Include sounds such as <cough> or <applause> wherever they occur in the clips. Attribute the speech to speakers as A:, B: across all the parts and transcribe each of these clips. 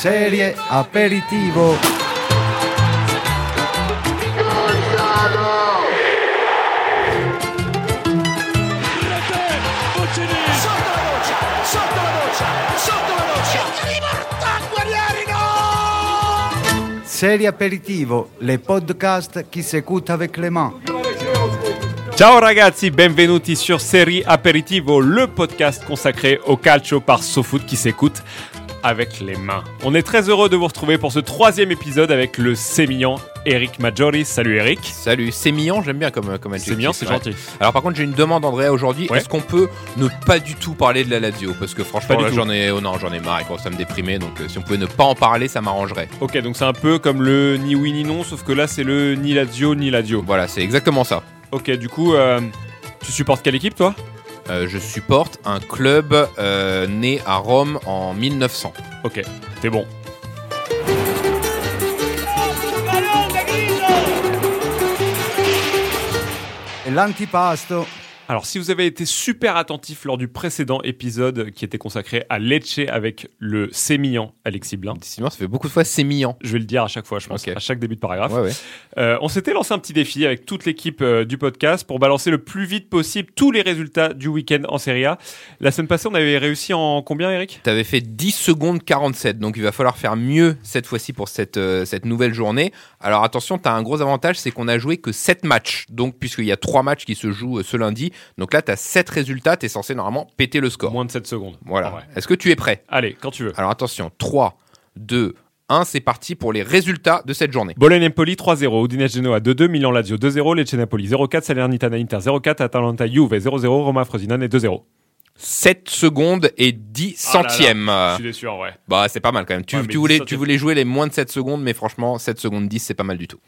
A: Serie aperitivo. Serie aperitivo, le podcast qui s'écoutent avec les mains.
B: Ciao ragazzi, benvenuti sur Série Aperitivo, le podcast consacré au calcio par SoFoot qui s'écoute avec les mains. On est très heureux de vous retrouver pour ce troisième épisode avec le sémillant Eric Maggiori. Salut Eric.
C: Salut, mignon, j'aime bien comme, comme adjectif.
B: Sémillant, c'est
C: ouais.
B: gentil.
C: Alors par contre, j'ai une demande André aujourd'hui.
B: Ouais.
C: Est-ce qu'on peut ne pas du tout parler de la Lazio Parce que franchement, j'en ai, oh non, j'en ai marre, à me déprimer. Donc euh, si on pouvait ne pas en parler, ça m'arrangerait.
B: Ok, donc c'est un peu comme le ni oui ni non, sauf que là c'est le ni Lazio ni Lazio.
C: Voilà, c'est exactement ça.
B: Ok, du coup, euh, tu supportes quelle équipe toi?
C: Euh, je supporte un club euh, né à Rome en 1900.
B: Ok, t'es bon.
A: L'antipasto,
B: Alors, si vous avez été super attentif lors du précédent épisode qui était consacré à Lecce avec le sémillant Alexis Blin,
C: Sinon, ça fait beaucoup de fois mignon.
B: je vais le dire à chaque fois, je pense, à chaque début de paragraphe.
C: Ouais, ouais.
B: Euh, on s'était lancé un petit défi avec toute l'équipe euh, du podcast pour balancer le plus vite possible tous les résultats du week-end en Serie A. La semaine passée, on avait réussi en combien, Eric?
C: T'avais fait 10 secondes 47, donc il va falloir faire mieux cette fois-ci pour cette, euh, cette nouvelle journée. Alors attention, t'as un gros avantage, c'est qu'on a joué que 7 matchs, donc puisqu'il y a 3 matchs qui se jouent ce lundi, donc là t'as 7 résultats, t'es censé normalement péter le score.
B: Moins de 7 secondes.
C: Voilà.
B: Vrai.
C: Est-ce que tu es prêt?
B: Allez, quand tu veux.
C: Alors attention, 3, 2, 1, c'est parti pour les résultats de cette journée.
B: Bologne Empoli 3-0, Udinese Genoa 2-2, Milan Lazio 2-0, Lecce Napoli 0-4, Salernitana Inter 0-4, Atalanta Juve 0-0, Roma Frosinone 2-0.
C: 7 secondes et 10
B: Ah là là,
C: centièmes.
B: Je suis déçu vrai.
C: Bah c'est pas mal quand même. Tu,
B: Ouais,
C: tu voulais,
B: 10
C: tu
B: centièmes.
C: voulais jouer les moins de 7 secondes, mais franchement 7 secondes 10 c'est pas mal du tout.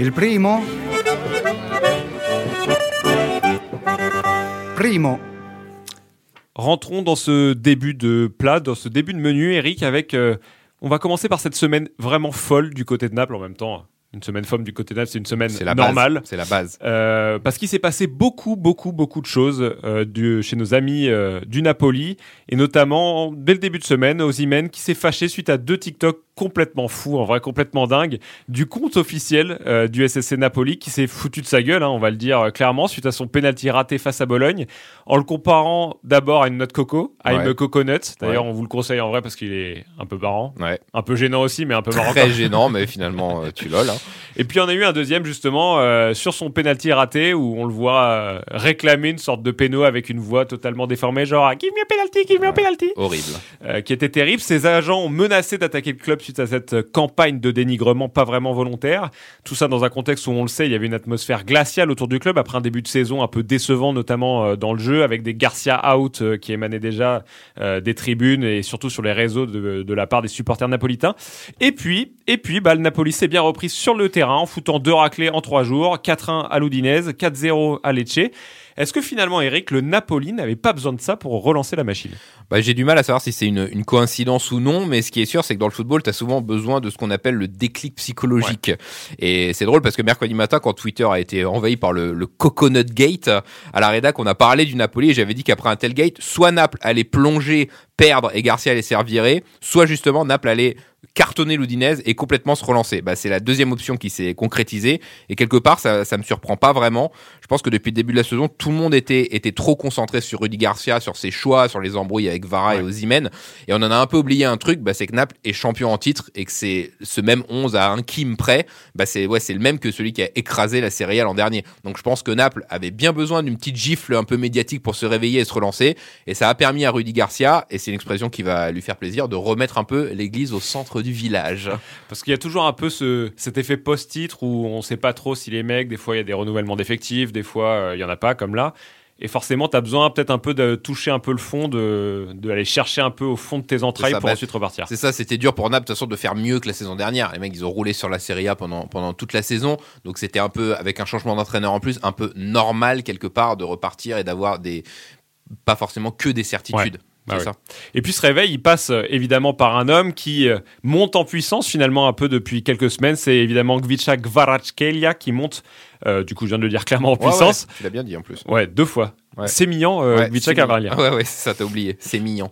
A: Il primo. Primo,
B: Rentrons dans ce début de plat, dans ce début de menu, Eric, avec. euh, on va commencer par cette semaine vraiment folle du côté de Naples en même temps. Une semaine folle du côté de Naples, c'est une semaine
C: C'est la
B: normale.
C: base. C'est la base.
B: Euh, parce qu'il s'est passé beaucoup, beaucoup, beaucoup de choses euh, du- chez nos amis euh, du Napoli, et notamment dès le début de semaine, Osimhen qui s'est fâché suite à deux TikTok complètement fous, en vrai complètement dingues, du compte officiel euh, du SSC Napoli qui s'est foutu de sa gueule, hein, on va le dire euh, clairement, suite à son penalty raté face à Bologne, en le comparant d'abord à une note coco, à
C: Ouais.
B: une coconut. D'ailleurs,
C: Ouais.
B: on vous le conseille en vrai parce qu'il est un peu marrant,
C: Ouais.
B: un peu gênant aussi, mais un peu marrant.
C: Très gênant, mais <laughs> finalement euh, tu lol. hein.
B: Et puis on a eu un deuxième justement sur son penalty raté où on le voit réclamer une sorte de péno avec une voix totalement déformée, genre give me a penalty, give me a penalty,
C: Horrible.
B: qui était terrible. Ses agents ont menacé d'attaquer le club suite à cette campagne de dénigrement pas vraiment volontaire. Tout ça dans un contexte où on le sait, il y avait une atmosphère glaciale autour du club après un début de saison un peu décevant, notamment euh, dans le jeu, avec des Garcia out euh, qui émanaient déjà euh, des tribunes et surtout sur les réseaux de, la part des supporters napolitains. Et puis, et puis, bah, le Napoli s'est bien repris sur le terrain en foutant deux raclés en trois jours, 4-1 à l'Udinese, 4-0 à Lecce. Est-ce que finalement, Eric, le Napoli n'avait pas besoin de ça pour relancer la machine?
C: Bah, j'ai du mal à savoir si c'est une, une coïncidence ou non, mais ce qui est sûr, c'est que dans le football, tu as souvent besoin de ce qu'on appelle le déclic psychologique. Et c'est drôle parce que mercredi matin, quand Twitter a été envahi par le, le Coconut Gate, à la rédac, on a parlé du Napoli et j'avais dit qu'après un tel gate, soit Naples allait plonger, perdre et Garcia allait se faire virer, soit justement Naples allait cartonner l'Udinese et complètement se relancer. Bah, c'est la deuxième option qui s'est concrétisée et quelque part ça, ça me surprend pas vraiment. Je pense que depuis le début de la saison, tout le monde était, était trop concentré sur Rudy Garcia, sur ses choix, sur les embrouilles avec Vara et. Osimhen et on en a un peu oublié un truc, bah, c'est que Naples est champion en titre et que c'est ce même 11 à un Kim près, bah, c'est ouais, c'est le même que celui qui a écrasé la Serie A l'an dernier. Donc je pense que Naples avait bien besoin d'une petite gifle un peu médiatique pour se réveiller et se relancer et ça a permis à Rudy Garcia et c'est une expression qui va lui faire plaisir de remettre un peu l'église au centre du village.
B: Parce qu'il y a toujours un peu ce, cet effet post-titre où on sait pas trop si les mecs, des fois il y a des renouvellements d'effectifs, des fois euh, il y en a pas, comme là. Et forcément, tu as besoin peut-être un peu de toucher un peu le fond, de d'aller chercher un peu au fond de tes entrailles
C: ça,
B: pour
C: bah,
B: ensuite repartir.
C: C'est ça, c'était dur pour Naples de toute façon de faire mieux que la saison dernière. Les mecs, ils ont roulé sur la Serie A pendant, pendant toute la saison. Donc c'était un peu, avec un changement d'entraîneur en plus, un peu normal quelque part de repartir et d'avoir des, pas forcément que des certitudes.
B: Oui.
C: ça.
B: Et puis ce réveil, il passe euh, évidemment par un homme qui euh, monte en puissance finalement un peu depuis quelques semaines. C'est évidemment Gvicha Kvaratskhelia qui monte, euh, du coup je viens de le dire clairement en
C: Ouais,
B: puissance.
C: ouais, tu l'as bien dit en plus.
B: Ouais, deux fois.
C: Ouais.
B: C'est mignon, euh,
C: Ouais,
B: Gvicha
C: mignon. Ouais, ouais, c'est ça, t'as oublié. C'est mignon.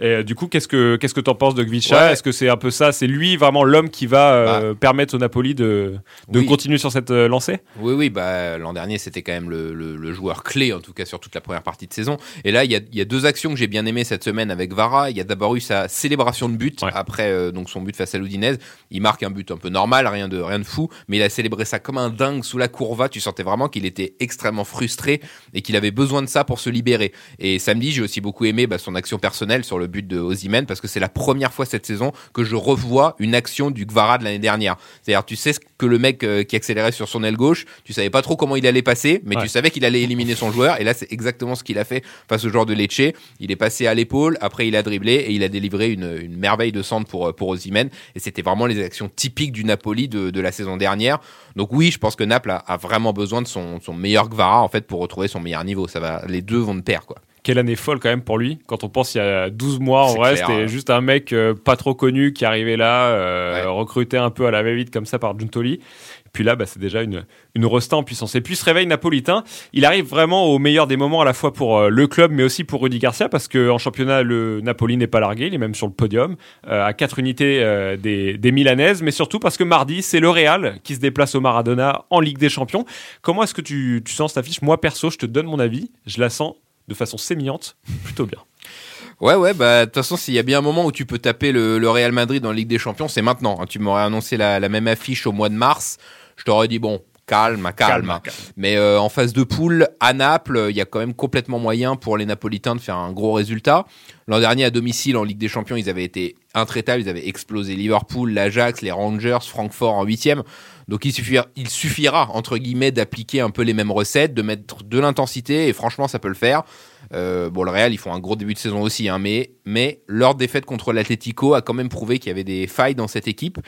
B: Et euh, du coup, qu'est-ce que qu'est-ce que t'en penses de Gvicha
C: Ouais.
B: Est-ce que c'est un peu ça? C'est lui vraiment l'homme qui va euh, permettre au Napoli de de
C: Oui.
B: continuer sur cette euh, lancée?
C: Oui, oui, bah, l'an dernier, c'était quand même le, le- le joueur clé, en tout cas sur toute la première partie de saison. Et là, il y a, y a deux actions que j'ai bien aimées cette semaine avec Vara. Il y a d'abord eu sa célébration de but
B: Ouais.
C: après euh, donc son but face à l'Udinese. Il marque un but un peu normal, rien de, rien de fou, mais il a célébré ça comme un dingue sous la courva. Tu sentais vraiment qu'il était extrêmement frustré et qu'il avait besoin de ça pour se libérer. Et samedi, j'ai aussi beaucoup aimé bah, son action personnelle sur le but de Osimhen parce que c'est la première fois cette saison que je revois une action du Gvara de l'année dernière. C'est-à-dire, tu sais que le mec euh, qui accélérait sur son aile gauche, tu savais pas trop comment il allait passer, mais
B: Ouais.
C: tu savais qu'il allait éliminer son joueur. Et là, c'est exactement ce qu'il a fait face au joueur de Lecce. Il est passé à l'épaule, après il a dribblé et il a délivré une, une merveille de centre pour, euh, pour. Et c'était vraiment les actions typiques du Napoli de, de la saison dernière. Donc oui, je pense que Naples a, a vraiment besoin de son, son meilleur Gvara en fait pour retrouver son meilleur niveau. Ça va, les deux vont de pair quoi.
B: Quelle année folle quand même pour lui. Quand on pense il y a 12 mois, en vrai, c'était
C: ouais.
B: juste un mec euh, pas trop connu qui arrivait là, euh,
C: Ouais.
B: recruté un peu à la va-vite comme ça par Giuntoli. Puis là, bah, c'est déjà une, une resta en puissance. Et puis ce réveil napolitain, il arrive vraiment au meilleur des moments à la fois pour euh, le club, mais aussi pour Rudy Garcia, parce qu'en championnat, le Napoli n'est pas largué, il est même sur le podium, euh, à 4 unités euh, des, des Milanaises, mais surtout parce que mardi, c'est le Real qui se déplace au Maradona en Ligue des Champions. Comment est-ce que tu, tu sens cette affiche? Moi, perso, je te donne mon avis, je la sens de façon sémillante, plutôt bien.
C: Ouais, ouais, bah, de toute façon, s'il y a bien un moment où tu peux taper le, le Real Madrid en Ligue des Champions, c'est maintenant. hein. Tu m'aurais annoncé la, la même affiche au mois de mars. Je t'aurais dit, bon, calme, calme.
B: Calme, calme.
C: Mais euh, en phase de poule, à Naples, il y a quand même complètement moyen pour les Napolitains de faire un gros résultat. L'an dernier, à domicile, en Ligue des Champions, ils avaient été intraitables. Ils avaient explosé Liverpool, l'Ajax, les Rangers, Francfort en huitième. Donc il suffira, entre guillemets d'appliquer un peu les mêmes recettes, de mettre de l'intensité et franchement ça peut le faire. Euh, bon le Real ils font un gros début de saison aussi, hein, mais mais leur défaite contre l'Atlético a quand même prouvé qu'il y avait des failles dans cette équipe.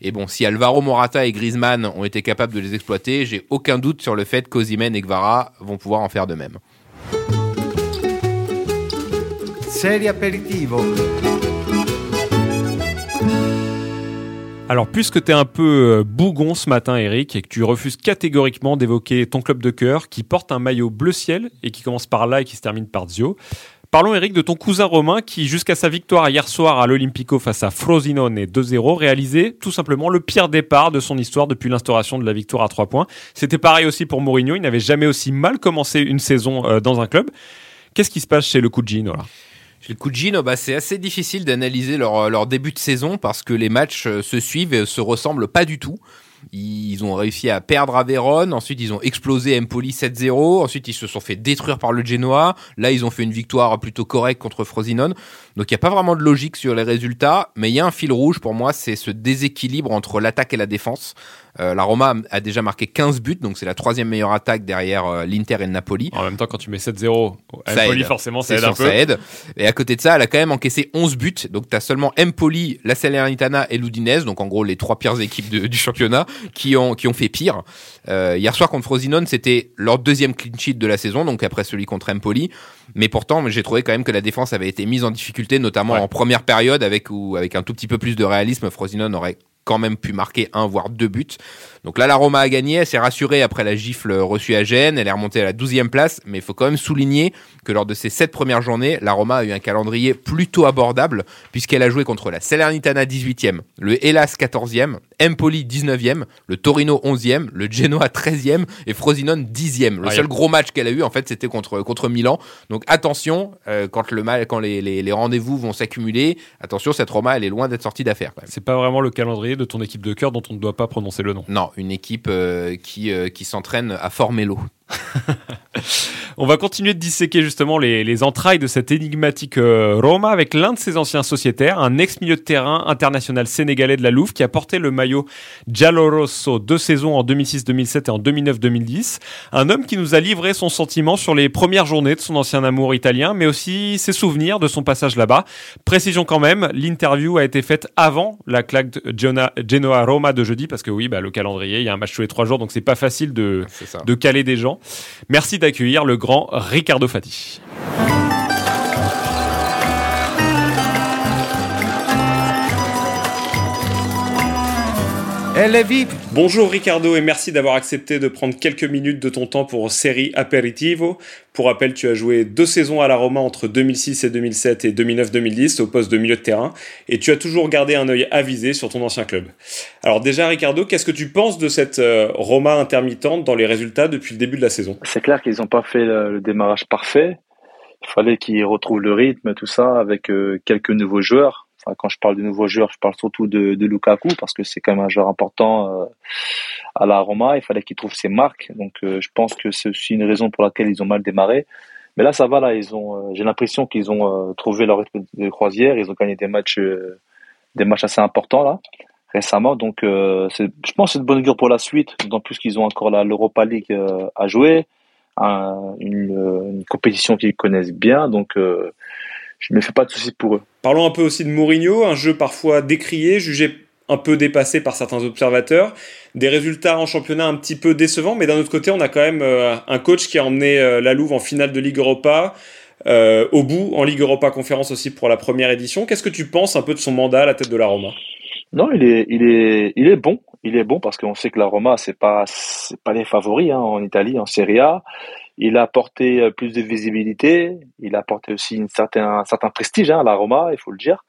C: Et bon, si Alvaro Morata et Griezmann ont été capables de les exploiter, j'ai aucun doute sur le fait qu'Osimhen et Guevara vont pouvoir en faire de même.
A: Serie aperitivo.
B: Alors, puisque tu es un peu euh, bougon ce matin, Eric, et que tu refuses catégoriquement d'évoquer ton club de cœur qui porte un maillot bleu ciel et qui commence par là et qui se termine par Zio, parlons, Eric, de ton cousin Romain qui, jusqu'à sa victoire hier soir à l'Olympico face à Frosinone 2-0, réalisait tout simplement le pire départ de son histoire depuis l'instauration de la victoire à 3 points. C'était pareil aussi pour Mourinho, il n'avait jamais aussi mal commencé une saison euh, dans un club. Qu'est-ce qui se passe chez le Cugino là
C: Chez le Cugino, bah, c'est assez difficile d'analyser leur, leur début de saison parce que les matchs euh, se suivent et se ressemblent pas du tout. Ils ont réussi à perdre à Vérone, ensuite ils ont explosé Empoli 7-0, ensuite ils se sont fait détruire par le Genoa, là ils ont fait une victoire plutôt correcte contre Frosinone. Donc il n'y a pas vraiment de logique sur les résultats, mais il y a un fil rouge pour moi, c'est ce déséquilibre entre l'attaque et la défense. Euh, la Roma a déjà marqué 15 buts, donc c'est la troisième meilleure attaque derrière euh, l'Inter et le Napoli.
B: En même temps, quand tu mets 7-0,
C: Ça
B: Empoli,
C: aide.
B: forcément, ça aide un peu.
C: ça aide. Et à côté de ça, elle a quand même encaissé 11 buts. Donc, tu as seulement Empoli, la Salernitana et l'Udinese, donc en gros les trois pires équipes de- du championnat, qui ont, qui ont fait pire. Euh, hier soir contre Frosinone, c'était leur deuxième clean sheet de la saison, donc après celui contre Empoli. Mais pourtant, j'ai trouvé quand même que la défense avait été mise en difficulté, notamment
B: Ouais.
C: en première période, avec, ou, avec un tout petit peu plus de réalisme. Frosinone aurait quand même pu marquer un voire deux buts. Donc là, la Roma a gagné, elle s'est rassurée après la gifle reçue à Gênes, elle est remontée à la 12e place, mais il faut quand même souligner que lors de ces sept premières journées, la Roma a eu un calendrier plutôt abordable, puisqu'elle a joué contre la Salernitana 18e, le Hellas 14e, Empoli 19e, le Torino 11e, le Genoa 13e et Frosinone 10e. Le seul gros match qu'elle a eu, en fait, c'était contre, contre Milan. Donc attention, euh, quand, le mal, quand les, les, les rendez-vous vont s'accumuler, attention, cette Roma, elle est loin d'être sortie d'affaire. quand même.
B: C'est pas vraiment le calendrier de ton équipe de cœur dont on ne doit pas prononcer le nom.
C: Non, une équipe euh, qui, euh, qui s'entraîne à Formello. <laughs>
B: On va continuer de disséquer justement les, les entrailles de cette énigmatique euh, Roma avec l'un de ses anciens sociétaires, un ex-milieu de terrain international sénégalais de la Louve qui a porté le maillot Giallo Rosso deux saisons en 2006-2007 et en 2009-2010. Un homme qui nous a livré son sentiment sur les premières journées de son ancien amour italien, mais aussi ses souvenirs de son passage là-bas. Précision quand même, l'interview a été faite avant la claque de Genoa-Roma de jeudi parce que oui, bah, le calendrier, il y a un match tous les trois jours, donc c'est pas facile de, de caler des gens. Merci d'accueillir le grand Ricardo Fati.
A: Elle est vive
B: Bonjour Ricardo et merci d'avoir accepté de prendre quelques minutes de ton temps pour série Aperitivo. Pour rappel, tu as joué deux saisons à la Roma entre 2006 et 2007 et 2009-2010 au poste de milieu de terrain et tu as toujours gardé un œil avisé sur ton ancien club. Alors déjà Ricardo, qu'est-ce que tu penses de cette euh, Roma intermittente dans les résultats depuis le début de la saison?
D: C'est clair qu'ils n'ont pas fait le, le, démarrage parfait. Il fallait qu'ils retrouvent le rythme, tout ça, avec euh, quelques nouveaux joueurs quand je parle de nouveaux joueurs, je parle surtout de, de Lukaku parce que c'est quand même un joueur important euh, à la Roma. Il fallait qu'il trouve ses marques. Donc, euh, je pense que c'est aussi une raison pour laquelle ils ont mal démarré. Mais là, ça va. Là, ils ont. Euh, j'ai l'impression qu'ils ont trouvé leur rythme de croisière. Ils ont gagné des matchs, des matchs assez importants là récemment. Donc, je pense que c'est une bonne augure pour la suite. D'autant plus qu'ils ont encore l'Europa League à jouer, une, une, compétition qu'ils connaissent bien. Donc je me fais pas de soucis pour eux.
B: Parlons un peu aussi de Mourinho, un jeu parfois décrié, jugé un peu dépassé par certains observateurs, des résultats en championnat un petit peu décevants, mais d'un autre côté, on a quand même euh, un coach qui a emmené euh, la Louve en finale de Ligue Europa, euh, au bout en Ligue Europa Conférence aussi pour la première édition. Qu'est-ce que tu penses un peu de son mandat à la tête de la Roma?
D: Non, il est, il est, il est bon. Il est bon parce qu'on sait que la Roma c'est pas, c'est pas les favoris hein, en Italie, en Serie A. Il a apporté euh, plus de visibilité, il a apporté aussi une un certain prestige hein, à la Roma, il faut le dire.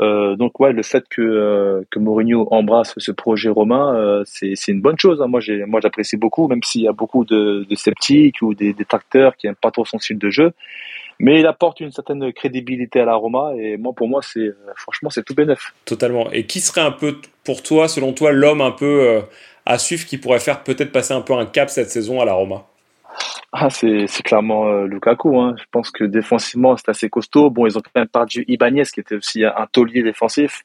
D: Euh, donc ouais, le fait que euh, que Mourinho embrasse ce projet romain, euh, c'est une bonne chose. Hein. Moi moi j'apprécie beaucoup, même s'il y a beaucoup de, de sceptiques ou des détracteurs qui aiment pas trop son style de jeu, mais il apporte une certaine crédibilité à la Roma et moi pour moi c'est franchement c'est tout bénef.
B: Totalement. Et qui serait un peu pour toi, selon toi, l'homme un peu à suivre qui pourrait faire peut-être passer un peu un cap cette saison à la Roma?
D: Ah, c'est, clairement euh, Lukaku. Hein. Je pense que défensivement, c'est assez costaud. Bon, ils ont quand même perdu Ibanez, qui était aussi un taulier défensif.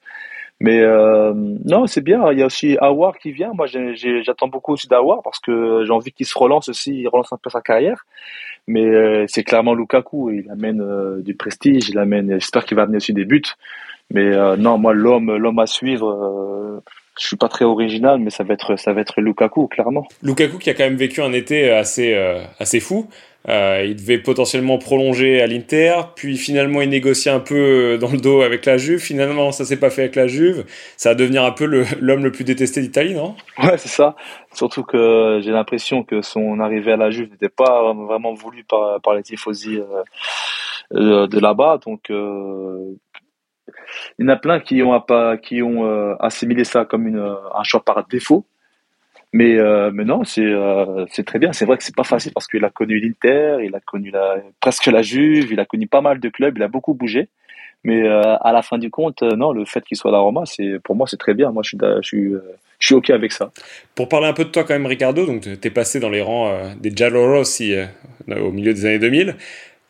D: Mais euh, non, c'est bien. Il y a aussi Awar qui vient. Moi, j'attends beaucoup aussi d'Awar parce que j'ai envie qu'il se relance aussi. Il relance un peu sa carrière. Mais euh, c'est clairement Lukaku. Il amène du prestige. Il amène. J'espère qu'il va amener aussi des buts. Mais non, moi, l'homme, l'homme à suivre je suis pas très original, mais ça va être ça va être Lukaku clairement.
B: Lukaku qui a quand même vécu un été assez euh, assez fou. Euh, il devait potentiellement prolonger à l'Inter, puis finalement il négociait un peu dans le dos avec la Juve. Finalement, ça s'est pas fait avec la Juve. Ça va devenir un peu <laughs> l'homme le, plus détesté d'Italie, non?
D: Ouais, c'est ça. Surtout que j'ai l'impression que son arrivée à la Juve n'était pas vraiment voulu par, par les tifosi euh, de là-bas. Donc il y en a plein qui ont, qui ont euh, assimilé ça comme une, un choix par défaut. Mais, euh, mais non, c'est euh, très bien. C'est vrai que c'est pas facile parce qu'il a connu l'Inter, il a connu la, presque la Juve, il a connu pas mal de clubs, il a beaucoup bougé. Mais à la fin du compte, non, le fait qu'il soit à la Roma, c'est pour moi c'est très bien. Moi, je suis, je suis, je suis ok avec ça.
B: Pour parler un peu de toi quand même, Ricardo, donc es passé dans les rangs des Giallorossi au milieu des années 2000.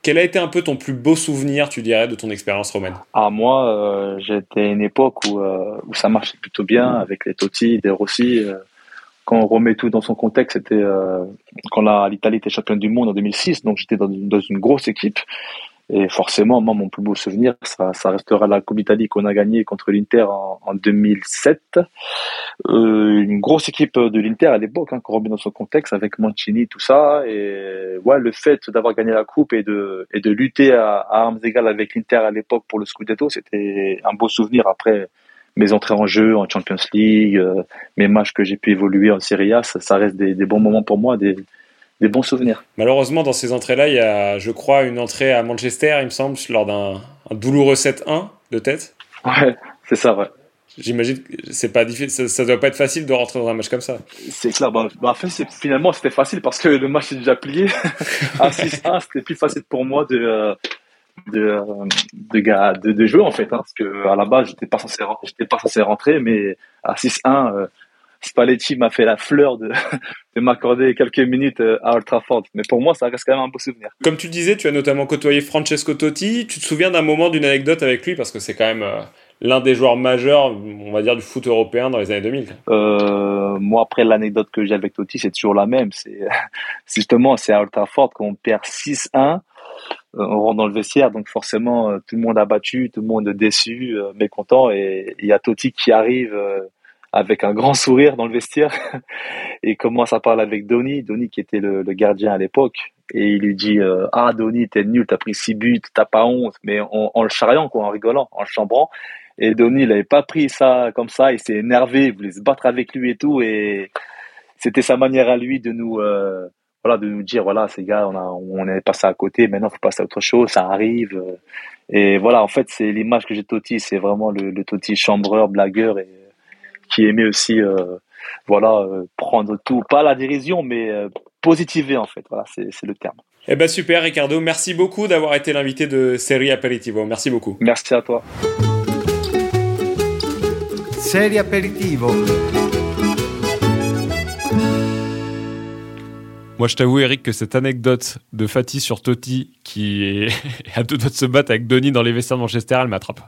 B: Quel a été un peu ton plus beau souvenir, tu dirais, de ton expérience romaine?
D: Ah moi, euh, j'étais à une époque où, euh, où ça marchait plutôt bien avec les Totti, les Rossi. Euh, quand on remet tout dans son contexte, c'était quand l'Italie était championne du monde en 2006, donc j'étais dans, une grosse équipe. Et forcément, moi, mon plus beau souvenir, ça, ça restera la Coupe d'Italie qu'on a gagnée contre l'Inter en, en, 2007. Euh, une grosse équipe de l'Inter à l'époque, hein, qu'on remet dans son contexte avec Mancini, tout ça. Et ouais, le fait d'avoir gagné la Coupe et de, et de lutter à, à armes égales avec l'Inter à l'époque pour le Scudetto, c'était un beau souvenir. Après, mes entrées en jeu en Champions League, euh, mes matchs que j'ai pu évoluer en Serie A, ça, ça reste des, des, bons moments pour moi, des, des bons souvenirs.
B: Malheureusement, dans ces entrées-là, il y a, je crois, une entrée à Manchester, il me semble, lors d'un douloureux 7-1 de tête.
D: Ouais, c'est ça, ouais.
B: J'imagine que c'est pas difficile, ça, doit pas être facile de rentrer dans un match comme ça.
D: C'est clair. Bah, bah, en fait, finalement, c'était facile parce que le match est déjà plié. <laughs> à 6-1, c'était plus facile pour moi de, euh, de, euh, de, de, de jouer, en fait. Hein, parce que à la base, j'étais pas censé, j'étais pas censé rentrer, mais à 6-1, Spalletti m'a fait la fleur de, <laughs> de m'accorder quelques minutes euh, à Old Trafford. Mais pour moi, ça reste quand même un beau souvenir.
B: Comme tu disais, tu as notamment côtoyé Francesco Totti. Tu te souviens d'un moment, d'une anecdote avec lui? Parce que c'est quand même euh, l'un des joueurs majeurs, on va dire, du foot européen dans les années 2000.
D: Euh, moi, après, l'anecdote que j'ai avec Totti, c'est toujours la même. C'est <laughs> justement, c'est à Old Trafford qu'on perd 6-1 on rentre dans le vestiaire, donc forcément tout le monde a battu, tout le monde déçu, mécontent, et il y a Totti qui arrive avec un grand sourire dans le vestiaire. <laughs> Et commence à parler avec Donny, Donny qui était le, gardien à l'époque. Et il lui dit euh, ah Donny t'es nul t'as pris six buts t'as pas honte mais en, le charriant quoi en rigolant en le chambrant. Et Donny, il n'avait pas pris ça comme ça, il s'est énervé, il voulait se battre avec lui et tout. Et c'était sa manière à lui de nous, euh, voilà, de nous dire, voilà, ces gars, on, a, on est passé à côté, maintenant il faut passer à autre chose, ça arrive. Et voilà, en fait, c'est l'image que j'ai de Totti, c'est vraiment le, le Totti chambreur, blagueur, qui aimait aussi, euh, voilà, euh, prendre tout, pas la dérision, mais euh, positiver en fait. Voilà, c'est le terme.
B: Eh ben super Ricardo, merci beaucoup d'avoir été l'invité de Série Aperitivo. Merci beaucoup.
D: Merci à toi.
A: Serie aperitivo.
B: Moi, je t'avoue, Eric, que cette anecdote de Fatih sur Totti, qui est <laughs> à deux doigts de se battre avec Denis dans les vestiaires de Manchester, elle m'attrape.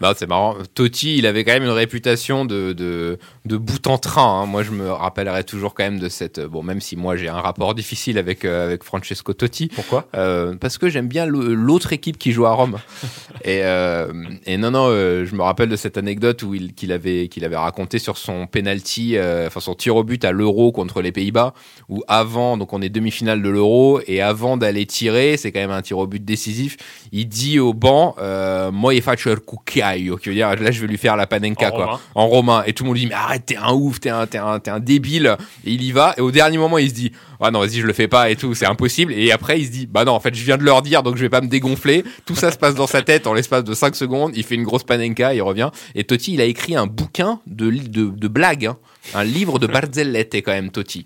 C: Non, c'est marrant. Totti, il avait quand même une réputation de, de, de bout en train. hein. Moi, je me rappellerai toujours quand même de cette. Bon, même si moi j'ai un rapport difficile avec, euh, avec Francesco Totti.
B: Pourquoi?
C: Euh, Parce que j'aime bien l'autre équipe qui joue à Rome. <laughs> et, euh, et non, non, euh, je me rappelle de cette anecdote où il qu'il avait, qu'il avait raconté sur son penalty, euh, enfin son tir au but à l'Euro contre les Pays-Bas, où avant, donc on est demi-finale de l'Euro, et avant d'aller tirer, c'est quand même un tir au but décisif, il dit au banc, euh, moi il faccio il veut dire là je vais lui faire la panenka
B: En
C: quoi,
B: romain.
C: en romain, et tout le monde lui dit mais arrête t'es un ouf, t'es un, t'es un, t'es un débile, et il y va, et au dernier moment il se dit ah non vas-y je le fais pas et tout, c'est impossible, et après il se dit bah non en fait je viens de leur dire donc je vais pas me dégonfler, tout ça se passe dans sa tête en l'espace de 5 secondes, il fait une grosse panenka, il revient, et Totti il a écrit un bouquin de, de, de blagues, hein. Un livre de barzellette quand même Totti.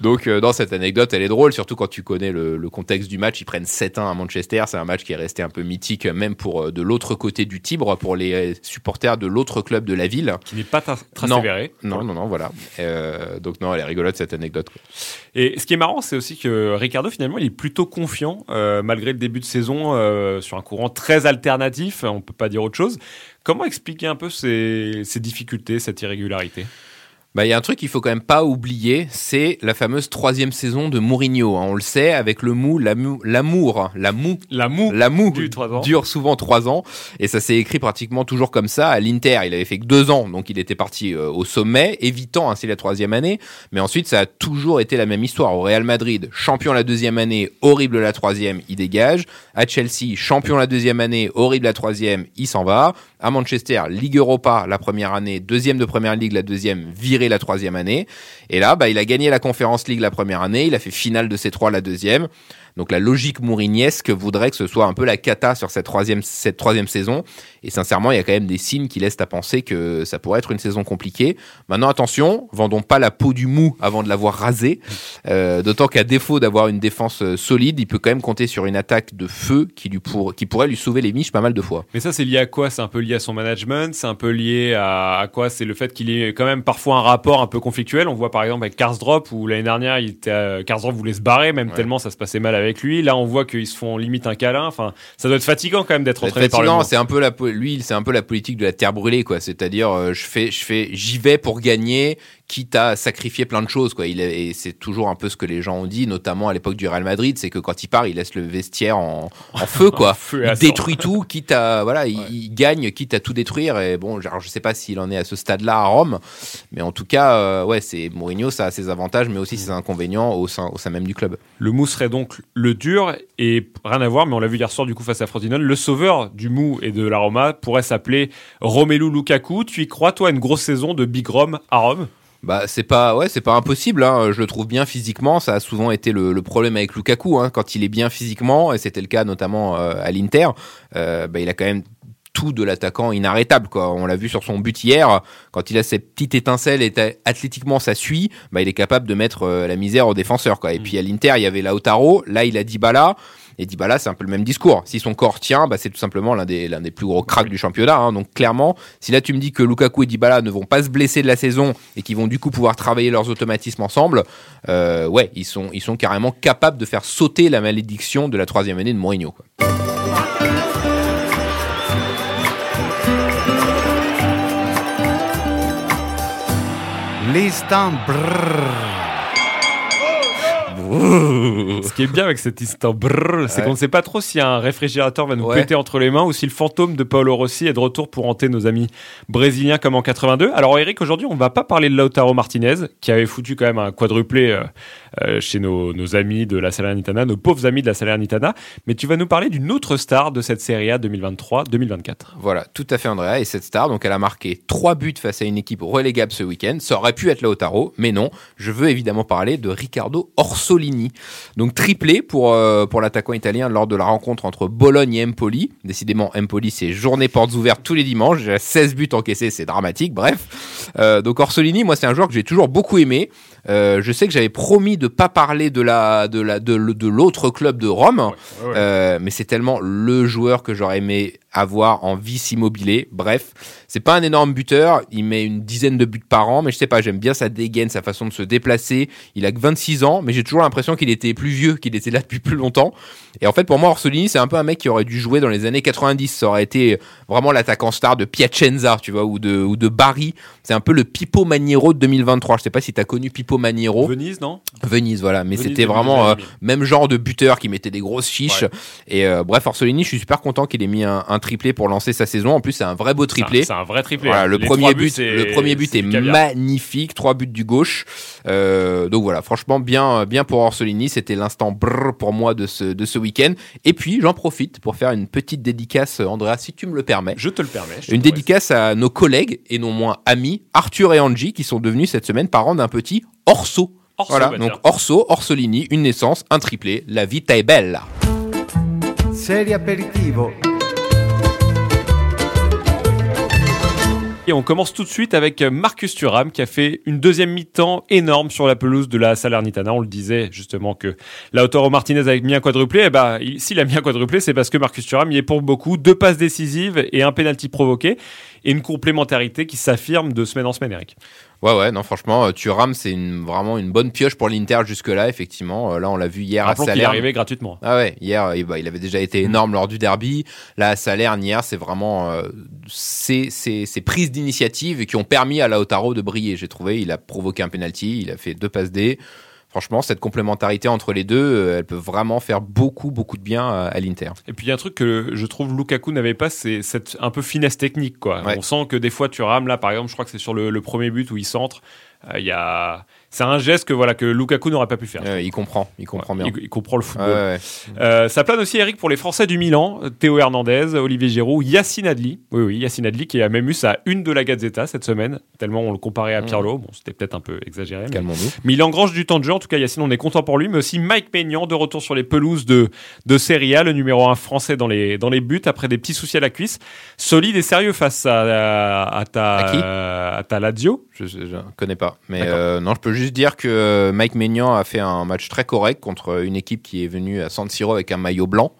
C: Donc euh, dans cette anecdote, elle est drôle, surtout quand tu connais le, le contexte du match. Ils prennent 7-1 à Manchester, c'est un match qui est resté un peu mythique, même pour euh, de l'autre côté du Tibre, pour les euh, supporters de l'autre club de la ville.
B: Qui n'est pas tra-
C: Non. Non, non, non, voilà. Euh, donc non, elle est rigolote cette anecdote. quoi.
B: Et ce qui est marrant, c'est aussi que Ricardo, finalement, il est plutôt confiant, malgré le début de saison, sur un courant très alternatif, on peut pas dire autre chose. Comment expliquer un peu ces, ces difficultés, cette irrégularité?
C: Bah, il y a un truc qu'il faut quand même pas oublier, c'est la fameuse troisième saison de Mourinho. hein. On le sait, avec le mou, l'amour, l'amour, la moue
B: La moue
C: La
B: du trois ans.
C: dure souvent trois ans et ça s'est écrit pratiquement toujours comme ça. À l'Inter, il avait fait que deux ans, donc il était parti euh, au sommet, évitant ainsi la troisième année. Mais ensuite, ça a toujours été la même histoire. Au Real Madrid, champion la deuxième année, horrible la troisième, il dégage. À Chelsea, champion la deuxième année, horrible la troisième, il s'en va. À Manchester, Ligue Europa la première année, deuxième de première ligue la deuxième, viré la troisième année. Et là, bah, il a gagné la Conference League la première année, il a fait finale de C3 la deuxième. Donc la logique mourignesque voudrait que ce soit un peu la cata sur cette troisième, cette troisième saison. Et sincèrement, il y a quand même des signes qui laissent à penser que ça pourrait être une saison compliquée. Maintenant, attention, vendons pas la peau du mou avant de l'avoir rasé. Euh, D'autant qu'à défaut d'avoir une défense euh, solide, il peut quand même compter sur une attaque de feu qui, lui pour, qui pourrait lui sauver les miches pas mal de fois.
B: Mais ça, c'est lié à quoi? C'est un peu lié à son management? C'est un peu lié à, à quoi? C'est le fait qu'il ait quand même parfois un rapport un peu conflictuel. On voit par exemple avec Karsdrop, où l'année dernière, il était, euh, Karsdrop voulait se barrer, même
C: Ouais.
B: tellement ça se passait mal avec lui. Là, on voit qu'ils se font limite un câlin. Enfin, ça doit être fatigant quand même d'être entraîné par le
C: fatigant,
B: monde.
C: c'est un peu la lui, c'est un peu la politique de la terre brûlée quoi. C'est-à-dire euh, je fais je fais j'y vais pour gagner quitte à sacrifier plein de choses quoi. Il est- et c'est toujours un peu ce que les gens ont dit notamment à l'époque du Real Madrid, c'est que quand il part, il laisse le vestiaire en, en <laughs> feu quoi.
B: feu
C: il détruit tout quitte à voilà, il, il gagne quitte à tout détruire et bon, genre, je sais pas s'il en est à ce stade-là à Rome, mais en tout cas euh, ouais, c'est Mourinho, ça a ses avantages mais aussi ses inconvénients au sein au sein même du club.
B: Le mou serait donc le dur et rien à voir, mais on l'a vu hier soir du coup face à Frosinone. Le sauveur du mou et de la Roma pourrait s'appeler Romelu Lukaku. Tu y crois toi une grosse saison de Big Rom à Rome?
C: Bah c'est pas ouais c'est pas impossible hein. je le trouve bien physiquement ça a souvent été le, le problème avec Lukaku hein. quand il est bien physiquement et c'était le cas notamment euh, à l'Inter euh, bah, il a quand même tout de l'attaquant inarrêtable quoi on l'a vu sur son but hier quand il a cette petite étincelle et athlétiquement ça suit bah il est capable de mettre euh, la misère aux défenseurs quoi et puis à l'Inter il y avait Lautaro là il a Dybala et Dybala, c'est un peu le même discours. Si son corps tient, bah, c'est tout simplement l'un des, l'un des plus gros cracks du championnat. hein. Donc clairement, si là tu me dis que Lukaku et Dybala ne vont pas se blesser de la saison et qu'ils vont du coup pouvoir travailler leurs automatismes ensemble, euh, ouais, ils sont, ils sont carrément capables de faire sauter la malédiction de la troisième année de Mourinho. Quoi.
A: Brrr.
B: Ce qui est bien avec cet instant brrr, c'est
C: Ouais.
B: qu'on ne sait pas trop si un réfrigérateur va nous
C: Ouais.
B: péter entre les mains ou si le fantôme de Paolo Rossi est de retour pour hanter nos amis brésiliens comme en 82. Alors Eric, aujourd'hui, on va pas parler de Lautaro Martinez, qui avait foutu quand même un quadruplé euh, euh, chez nos, amis de la Salernitana, nos pauvres amis de la Salernitana. Mais tu vas nous parler d'une autre star de cette Serie A 2023-2024.
C: Voilà, tout à fait Andrea. Et cette star, donc elle a marqué trois buts face à une équipe relégable ce week-end. Ça aurait pu être Lautaro, mais non. Je veux évidemment parler de Riccardo Orsolini. Donc triplé pour, euh, pour l'attaquant italien lors de la rencontre entre Bologne et Empoli. Décidément, Empoli, c'est journée portes ouvertes tous les dimanches. J'ai 16 buts encaissés, c'est dramatique. Bref. Euh, donc Orsolini, moi, c'est un joueur que j'ai toujours beaucoup aimé. Je sais que j'avais promis de pas parler de la de la de, de l'autre club de Rome, Euh, mais c'est tellement le joueur que j'aurais aimé avoir en vice immobilier. Bref, c'est pas un énorme buteur, il met une dizaine de buts par an, mais je sais pas, j'aime bien sa dégaine, sa façon de se déplacer. Il a que 26 ans, mais j'ai toujours l'impression qu'il était plus vieux, qu'il était là depuis plus longtemps. Et en fait, pour moi, Orsolini, c'est un peu un mec qui aurait dû jouer dans les années 90. Ça aurait été vraiment l'attaquant star de Piacenza, tu vois, ou de ou de Bari. C'est un peu le Pipo Maniero de 2023. Je sais pas si t'as connu Pipo Maniero.
B: Venise, non?
C: Venise, voilà. Mais c'était
B: 2000,
C: vraiment euh,
B: 2000.
C: même genre de buteur qui mettait des grosses fiches.
B: Ouais.
C: Et euh, bref, Orsolini, je suis super content qu'il ait mis un, un triplé pour lancer sa saison. En plus, c'est un vrai beau triplé.
B: C'est un vrai triplé.
C: Voilà, le premier but, le premier but est magnifique, trois buts du gauche. Euh, donc voilà, franchement bien, bien pour Orsolini. C'était l'instant brrr pour moi de ce de ce week-end. Et puis j'en profite pour faire une petite dédicace, Andrea, si tu me le permets.
B: Je te le permets. te
C: Une dédicace à nos collègues et non moins amis, Arthur et Angie, qui sont devenus cette semaine parents d'un petit Orso.
B: Orso,
C: voilà, donc. Orso, Orsolini, une naissance, un triplé, la vita bella.
A: Serie aperitivo.
B: Et on commence tout de suite avec Marcus Thuram qui a fait une deuxième mi-temps énorme sur la pelouse de la Salernitana. On le disait justement que Lautaro Martinez avait mis un quadruplé. Et bah, il- s'il a mis un quadruplé, c'est parce que Marcus Thuram y est pour beaucoup. Deux passes décisives et un penalty provoqué et une complémentarité qui s'affirme de semaine en semaine, Eric.
C: Ouais, ouais, non, franchement, euh, Thuram, c'est une, vraiment une bonne pioche pour l'Inter jusque-là, effectivement. Euh, Là, on l'a vu hier à
B: Rappelons qu'il est
C: Salerne.
B: arrivé gratuitement.
C: Ah ouais, hier, euh, bah, il avait déjà été énorme lors du derby. Là, à Salerne, hier, c'est vraiment euh, ces, ces, ces prises d'initiative qui ont permis à Lautaro de briller. J'ai trouvé, il a provoqué un penalty, il a fait deux passes D. Franchement, cette complémentarité entre les deux, euh, elle peut vraiment faire beaucoup, beaucoup de bien à, à l'Inter.
B: Et puis il y a un truc que je trouve Lukaku n'avait pas, c'est cette un peu finesse technique. Quoi.
C: Ouais.
B: On sent que des fois Thuram, là par exemple, je crois que c'est sur le, le premier but où il centre, euh, il y a... c'est un geste que, voilà, que Lukaku n'aurait pas pu faire.
C: Euh, il comprend, il comprend bien.
B: Il, il comprend le football.
C: ouais.
B: Euh, ça plane aussi, Eric, pour les Français du Milan, Théo Hernandez, Olivier Giroud, Yacine Adli. Oui, oui, Yacine Adli qui a même eu sa une de la Gazzetta cette semaine, tellement on le comparait à Pirlo. Bon, c'était peut-être un peu exagéré. mais- mais il engrange du temps de jeu. En tout cas, Yacine, on est content pour lui. Mais aussi Mike Maignan, de retour sur les pelouses de, de Serie A, le numéro 1 français dans les, dans les buts, après des petits soucis à la cuisse. Solide et sérieux face à, à, à ta,
C: À qui?
B: à ta Lazio?
C: Je, je connais pas. Mais euh, non, je peux juste dire que euh, Mike Maignan a fait un match très correct contre une équipe qui est venue à San Siro avec un maillot blanc.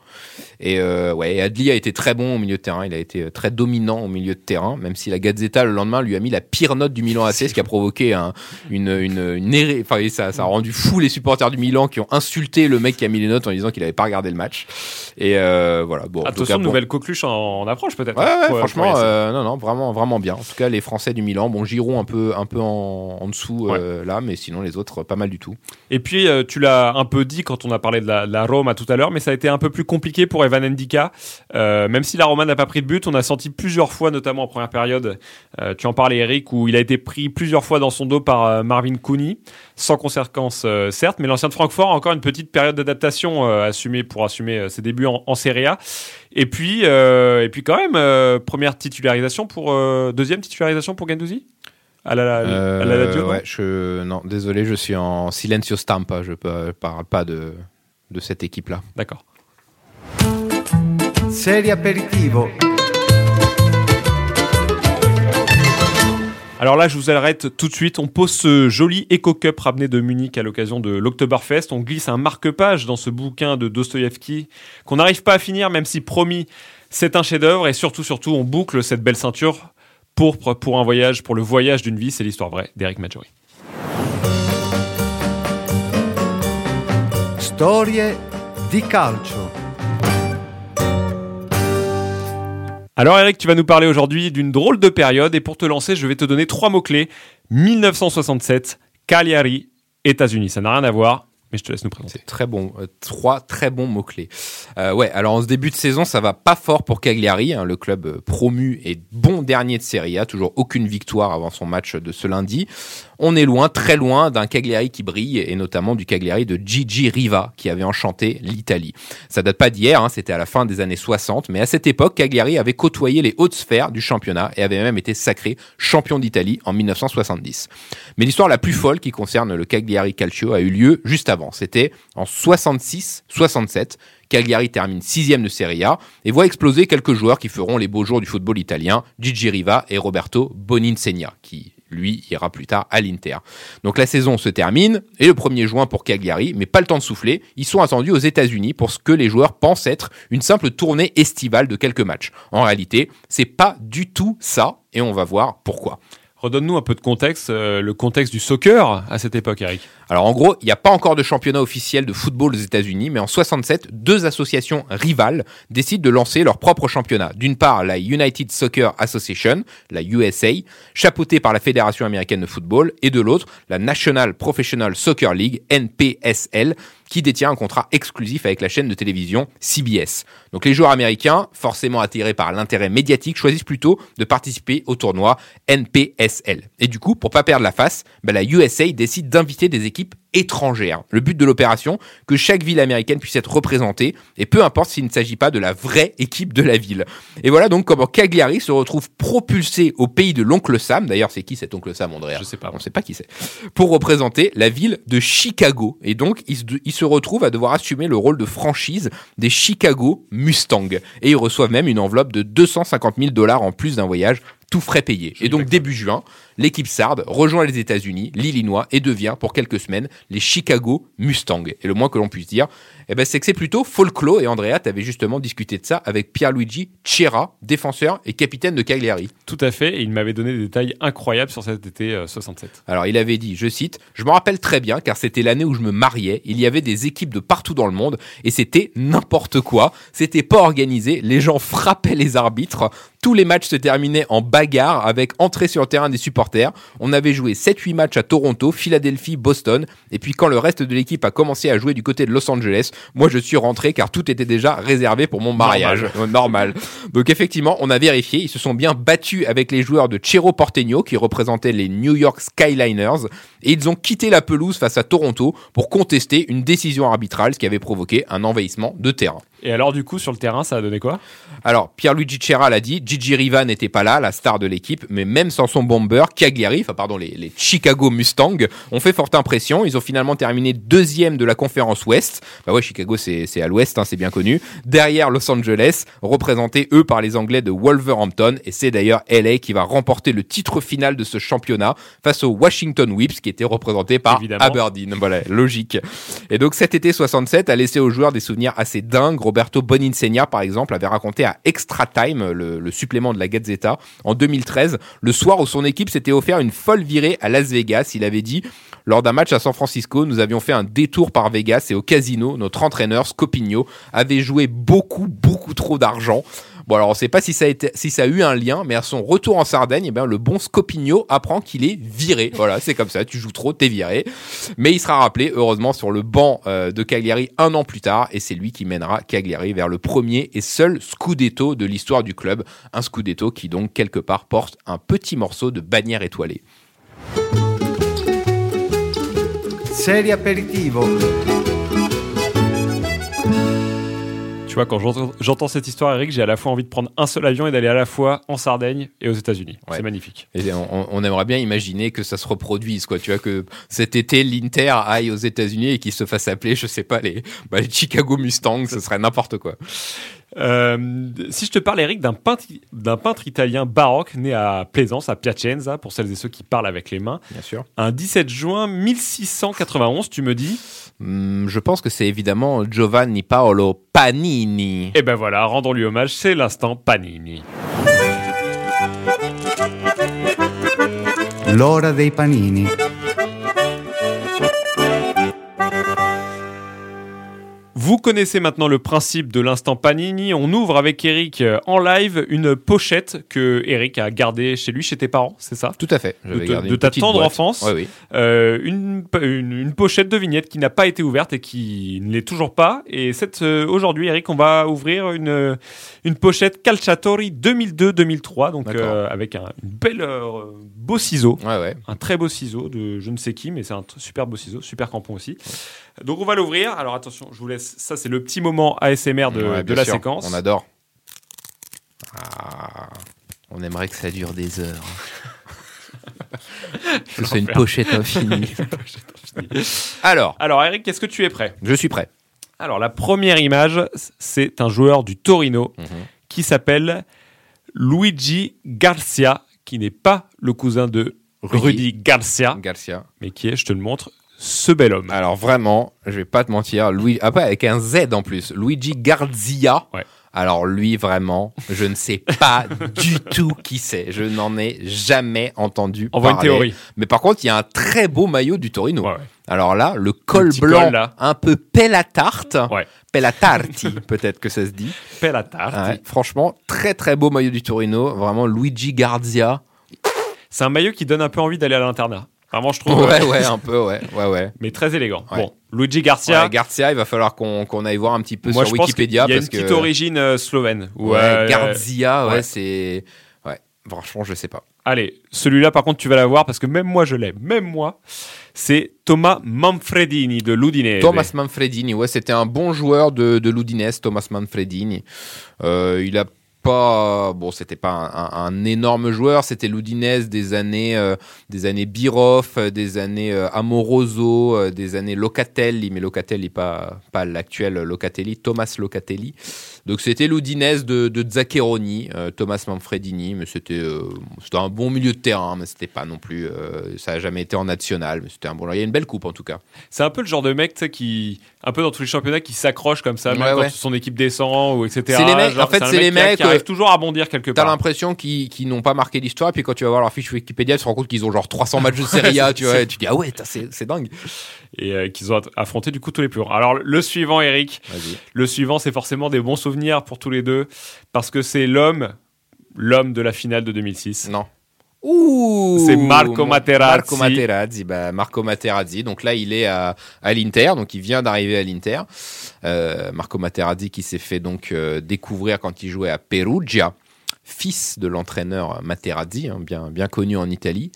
C: Et euh, ouais, Adli a été très bon au milieu de terrain. Il a été euh, très dominant au milieu de terrain, même si la Gazzetta le lendemain lui a mis la pire note du Milan AC, ce qui a provoqué un, une, une, une Enfin, ça, ça a rendu fou les supporters du Milan qui ont insulté le mec qui a mis les notes en disant qu'il avait pas regardé le match. Et euh, voilà. Bon,
B: Attention,
C: cas, bon.
B: nouvelle coqueluche en, en approche peut-être.
C: Ouais, ouais,
B: Pour-
C: franchement, euh, non, non, vraiment, vraiment bien. En tout cas, les Français du Milan, bon, Giroud un peu, un peu en, en dessous là, mais sinon les autres, pas mal du tout.
B: Et puis, tu l'as un peu dit quand on a parlé de la, de la Roma tout à l'heure, mais ça a été un peu plus compliqué pour Evan Ndika. Euh, même si la Roma n'a pas pris de but, on a senti plusieurs fois, notamment en première période, euh, tu en parlais Eric, où il a été pris plusieurs fois dans son dos par euh, Marvin Cooney, sans conséquence certes, mais l'ancien de Francfort a encore une petite période d'adaptation assumée pour assumer ses débuts en, en Serie A. Et puis, et puis quand même, première titularisation pour deuxième titularisation pour Gendouzi à la, à la non?
C: ouais, je, non, désolé, je suis en silencio stampa. Je ne parle pas de, de cette équipe-là.
B: D'accord.
A: Serie aperitivo.
B: Alors là, je vous arrête tout de suite. On pose ce joli Eco Cup ramené de Munich à l'occasion de l'Oktoberfest. On glisse un marque-page dans ce bouquin de Dostoïevski qu'on n'arrive pas à finir, même si promis, c'est un chef-d'œuvre. Et surtout, surtout, on boucle cette belle ceinture pourpre pour un voyage, pour le voyage d'une vie. C'est l'histoire vraie d'Eric Maggiori.
A: Storie di calcio.
B: Alors Eric, tu vas nous parler aujourd'hui d'une drôle de période et pour te lancer, je vais te donner trois mots-clés. 1967, Cagliari, États-Unis. Ça n'a rien à voir, mais je te laisse nous présenter.
C: Très bon, euh, trois très bons mots clés. Euh, ouais, alors en ce début de saison, ça va pas fort pour Cagliari, hein, le club euh, promu et bon dernier de Serie A, toujours aucune victoire avant son match de ce lundi. On est loin, très loin d'un Cagliari qui brille, et notamment du Cagliari de Gigi Riva, qui avait enchanté l'Italie. Ça date pas d'hier, hein, c'était à la fin des années 60, mais à cette époque, Cagliari avait côtoyé les hautes sphères du championnat et avait même été sacré champion d'Italie en 1970. Mais l'histoire la plus folle qui concerne le Cagliari Calcio a eu lieu juste avant. C'était en 66-67. Cagliari termine sixième de Serie A et voit exploser quelques joueurs qui feront les beaux jours du football italien, Gigi Riva et Roberto Boninsegna, qui lui ira plus tard à l'Inter. Donc la saison se termine et le 1er juin pour Cagliari, mais pas le temps de souffler, ils sont attendus aux États-Unis pour ce que les joueurs pensent être une simple tournée estivale de quelques matchs. En réalité, c'est pas du tout ça et on va voir pourquoi.
B: Redonne-nous un peu de contexte, euh, le contexte du soccer à cette époque, Eric.
C: Alors en gros, il n'y a pas encore de championnat officiel de football aux États-Unis, mais en 67, deux associations rivales décident de lancer leur propre championnat. D'une part, la United Soccer Association, la USA, chapeautée par la Fédération américaine de football, et de l'autre, la National Professional Soccer League, NPSL, qui détient un contrat exclusif avec la chaîne de télévision CBS. Donc les joueurs américains, forcément attirés par l'intérêt médiatique, choisissent plutôt de participer au tournoi NPSL. Et du coup, pour pas perdre la face, bah, la USA décide d'inviter des équipes étrangères. Le but de l'opération, que chaque ville américaine puisse être représentée, et peu importe s'il ne s'agit pas de la vraie équipe de la ville. Et voilà donc comment Cagliari se retrouve propulsé au pays de l'oncle Sam, d'ailleurs c'est qui cet oncle Sam Andrea
B: Je sais pas.
C: On sait pas qui c'est. Pour représenter la ville de Chicago. Et donc il se, il se retrouve à devoir assumer le rôle de franchise des Chicago Mustang. Et ils reçoivent même une enveloppe de 250 000 dollars en plus d'un voyage tout frais payé. Et donc début juin, l'équipe sarde rejoint les États-Unis, l'Illinois et devient pour quelques semaines les Chicago Mustangs. Et le moins que l'on puisse dire, eh ben, c'est que c'est plutôt folklore. Et Andrea, t'avais justement discuté de ça avec Pierluigi Chiera, défenseur et capitaine de Cagliari.
B: Tout à fait, et il m'avait donné des détails incroyables sur cet été euh, 67.
C: Alors il avait dit, je cite, Je me rappelle très bien car c'était l'année où je me mariais, il y avait des équipes de partout dans le monde et c'était n'importe quoi, c'était pas organisé, les gens frappaient les arbitres, tous les matchs se terminaient en bagarre avec entrée sur le terrain des supporters. On avait joué 7-8 matchs à Toronto, Philadelphie, Boston. Et puis quand le reste de l'équipe a commencé à jouer du côté de Los Angeles, moi je suis rentré car tout était déjà réservé pour mon mariage. Euh, <laughs> Normal. Donc effectivement, on a vérifié. Ils se sont bien battus avec les joueurs de Cerro Porteño qui représentaient les New York Skyliners. Et ils ont quitté la pelouse face à Toronto pour contester une décision arbitrale, qui avait provoqué un envahissement de terrain.
B: Et alors, du coup, sur le terrain, ça a donné quoi?
C: Alors, Pierluigi Cera l'a dit, Gigi Riva n'était pas là, la star de l'équipe, mais même sans son bomber, Cagliari, enfin pardon, les, les Chicago Mustangs, ont fait forte impression. Ils ont finalement terminé deuxième de la conférence Ouest. Bah ouais, Chicago, c'est à l'Ouest, hein, c'est bien connu. Derrière Los Angeles, représentés eux par les Anglais de Wolverhampton, et c'est d'ailleurs LA qui va remporter le titre final de ce championnat face aux Washington Whips, qui étaient représentés par
B: Évidemment.
C: Aberdeen. Voilà, logique. Et donc cet été 67 a laissé aux joueurs des souvenirs assez dingues. Roberto Boninsegna, par exemple, avait raconté à Extra Time, le, supplément de la Gazzetta, en 2013, le soir où son équipe s'était offert une folle virée à Las Vegas. Il avait dit, lors d'un match à San Francisco, nous avions fait un détour par Vegas et au casino, notre entraîneur, Scopigno, avait joué beaucoup, beaucoup trop d'argent. Bon, alors on sait pas si ça, a eu un lien, mais à son retour en Sardaigne, eh ben, le bon Scopigno apprend qu'il est viré. Voilà, c'est comme ça, tu joues trop, t'es viré. Mais il sera rappelé, heureusement, sur le banc euh, de Cagliari un an plus tard, et c'est lui qui mènera Cagliari vers le premier et seul Scudetto de l'histoire du club. Un Scudetto qui donc, quelque part, porte un petit morceau de bannière étoilée.
A: Serie aperitivo.
B: Vois, quand j'entends- cette histoire, Eric, j'ai à la fois envie de prendre un seul avion et d'aller à la fois en Sardaigne et aux États-Unis.
C: Ouais.
B: C'est magnifique.
C: Et on, on aimerait bien imaginer que ça se reproduise, quoi. Tu vois, que cet été, l'Inter aille aux États-Unis et qu'il se fasse appeler, je sais pas, les, bah, les Chicago Mustangs, ce serait n'importe quoi.
B: Euh, si je te parle, Eric, d'un peintre, d'un peintre italien baroque né à Plaisance, à Piacenza, pour celles et ceux qui parlent avec les mains,
C: Bien sûr.
B: un 17 juin 1691, tu me dis
C: je pense que c'est évidemment Giovanni Paolo Panini.
B: Et ben voilà, rendons-lui hommage, c'est l'instant Panini.
A: L'ora dei panini.
B: Vous connaissez maintenant le principe de l'instant Panini. On ouvre avec Eric euh, en live une pochette que Eric a gardée chez lui, chez tes parents, c'est ça?
C: Tout à fait.
B: De, te- ta tendre
C: boîte.
B: enfance.
C: Ouais, oui.
B: Euh, une, une, une pochette de vignette qui n'a pas été ouverte et qui ne l'est toujours pas. Et cette euh, aujourd'hui, Eric, on va ouvrir une, une pochette Calciatori 2002-2003, donc euh, avec un une belle beau ciseau.
C: Ouais, ouais.
B: Un très beau ciseau de je ne sais qui, mais c'est un super beau ciseau, super crampon aussi. Donc on va l'ouvrir. Alors attention, je vous laisse. Ça, c'est le petit moment ASMR de,
C: Ouais,
B: de
C: bien
B: la
C: sûr.
B: séquence.
C: On adore. Ah, on aimerait que ça dure des heures. <laughs> Que c'est <laughs> une pochette infinie. Alors,
B: Alors Eric, est-ce que tu es prêt?
C: Je suis prêt.
B: Alors la première image, c'est un joueur du Torino
C: Mhm.
B: qui s'appelle Luigi Garcia, qui n'est pas le cousin de
C: Rudy.
B: Rudy, Garcia,
C: Garcia.
B: mais qui est, je te le montre, ce bel homme.
C: Alors vraiment, je vais pas te mentir, Louis, ah, pas avec un Z en plus, Luigi Garzia.
B: Ouais.
C: Alors lui vraiment, je ne sais pas <laughs> du tout qui c'est. Je n'en ai jamais entendu
B: Envoie une
C: parler.
B: théorie.
C: Mais par contre, il y a un très beau maillot du Torino.
B: Ouais, ouais.
C: Alors là, le col blanc,
B: col, là.
C: un peu pellatarte,
B: Ouais.
C: pellatarti, <laughs> peut-être que ça se dit. Ouais, franchement, très très beau maillot du Torino. Vraiment Luigi Garzia.
B: C'est un maillot qui donne un peu envie d'aller à l'internat. Vraiment, je trouve.
C: Ouais, ouais, un peu, ouais, ouais, ouais.
B: Mais très élégant.
C: Ouais.
B: Bon, Luigi Garcia.
C: Ouais, Garcia, il va falloir qu'on qu'on aille voir un petit peu
B: moi,
C: sur
B: je pense qu'il y
C: Wikipédia
B: a une
C: parce
B: petite
C: que
B: origine euh, slovène.
C: ouais,
B: Euh,
C: Garzia, ouais. c'est ouais, franchement, je sais pas.
B: Allez, celui-là, par contre, tu vas l'avoir parce que même moi, je l'ai. Même moi. C'est Thomas Manfredini de l'Udinese.
C: Thomas Manfredini, ouais, c'était un bon joueur de, de l'Udinese, Thomas Manfredini. Euh, il a pas, bon, c'était pas un, énorme joueur, c'était l'Udinese des années, euh, des années Biroff, euh, des années euh, Amoroso, euh, des années Locatelli, mais Locatelli pas pas l'actuel Locatelli, Thomas Locatelli. Donc c'était l'Udinese de, de Zaccheroni, euh, Thomas Manfredini, mais c'était euh, un bon milieu de terrain, mais c'était pas non plus, euh, ça a jamais été en national, mais c'était un bon. Il y a une belle coupe en tout cas.
B: C'est un peu le genre de mec qui, un peu dans tous les championnats, qui s'accroche comme ça, même
C: Ouais,
B: quand
C: ouais.
B: son équipe descend ou etc.
C: C'est les mecs-
B: Genre,
C: en fait, c'est les mecs,
B: qui arrive
C: euh,
B: toujours à bondir quelque
C: T'as
B: part.
C: l'impression qu'ils n'ont pas marqué l'histoire, puis quand tu vas voir leur fiche Wikipédia, tu te rends compte qu'ils ont genre 300 matchs de Serie A, tu vois, et tu dis ah ouais, t'as- c'est dingue.
B: Et euh, qu'ils ont affronté du coup tous les plus grands. Alors le suivant, Eric, le suivant, c'est forcément des bons souvenirs pour tous les deux, parce que c'est l'homme, l'homme de la finale de 2006.
C: Non. Ouh
B: C'est Marco Materazzi.
C: Marco Materazzi, bah, Marco Materazzi. Donc là, il est à, à l'Inter, donc il vient d'arriver à l'Inter. Euh, Marco Materazzi qui s'est fait donc euh, découvrir quand il jouait à Perugia, fils de l'entraîneur Materazzi, hein, bien bien connu en Italie.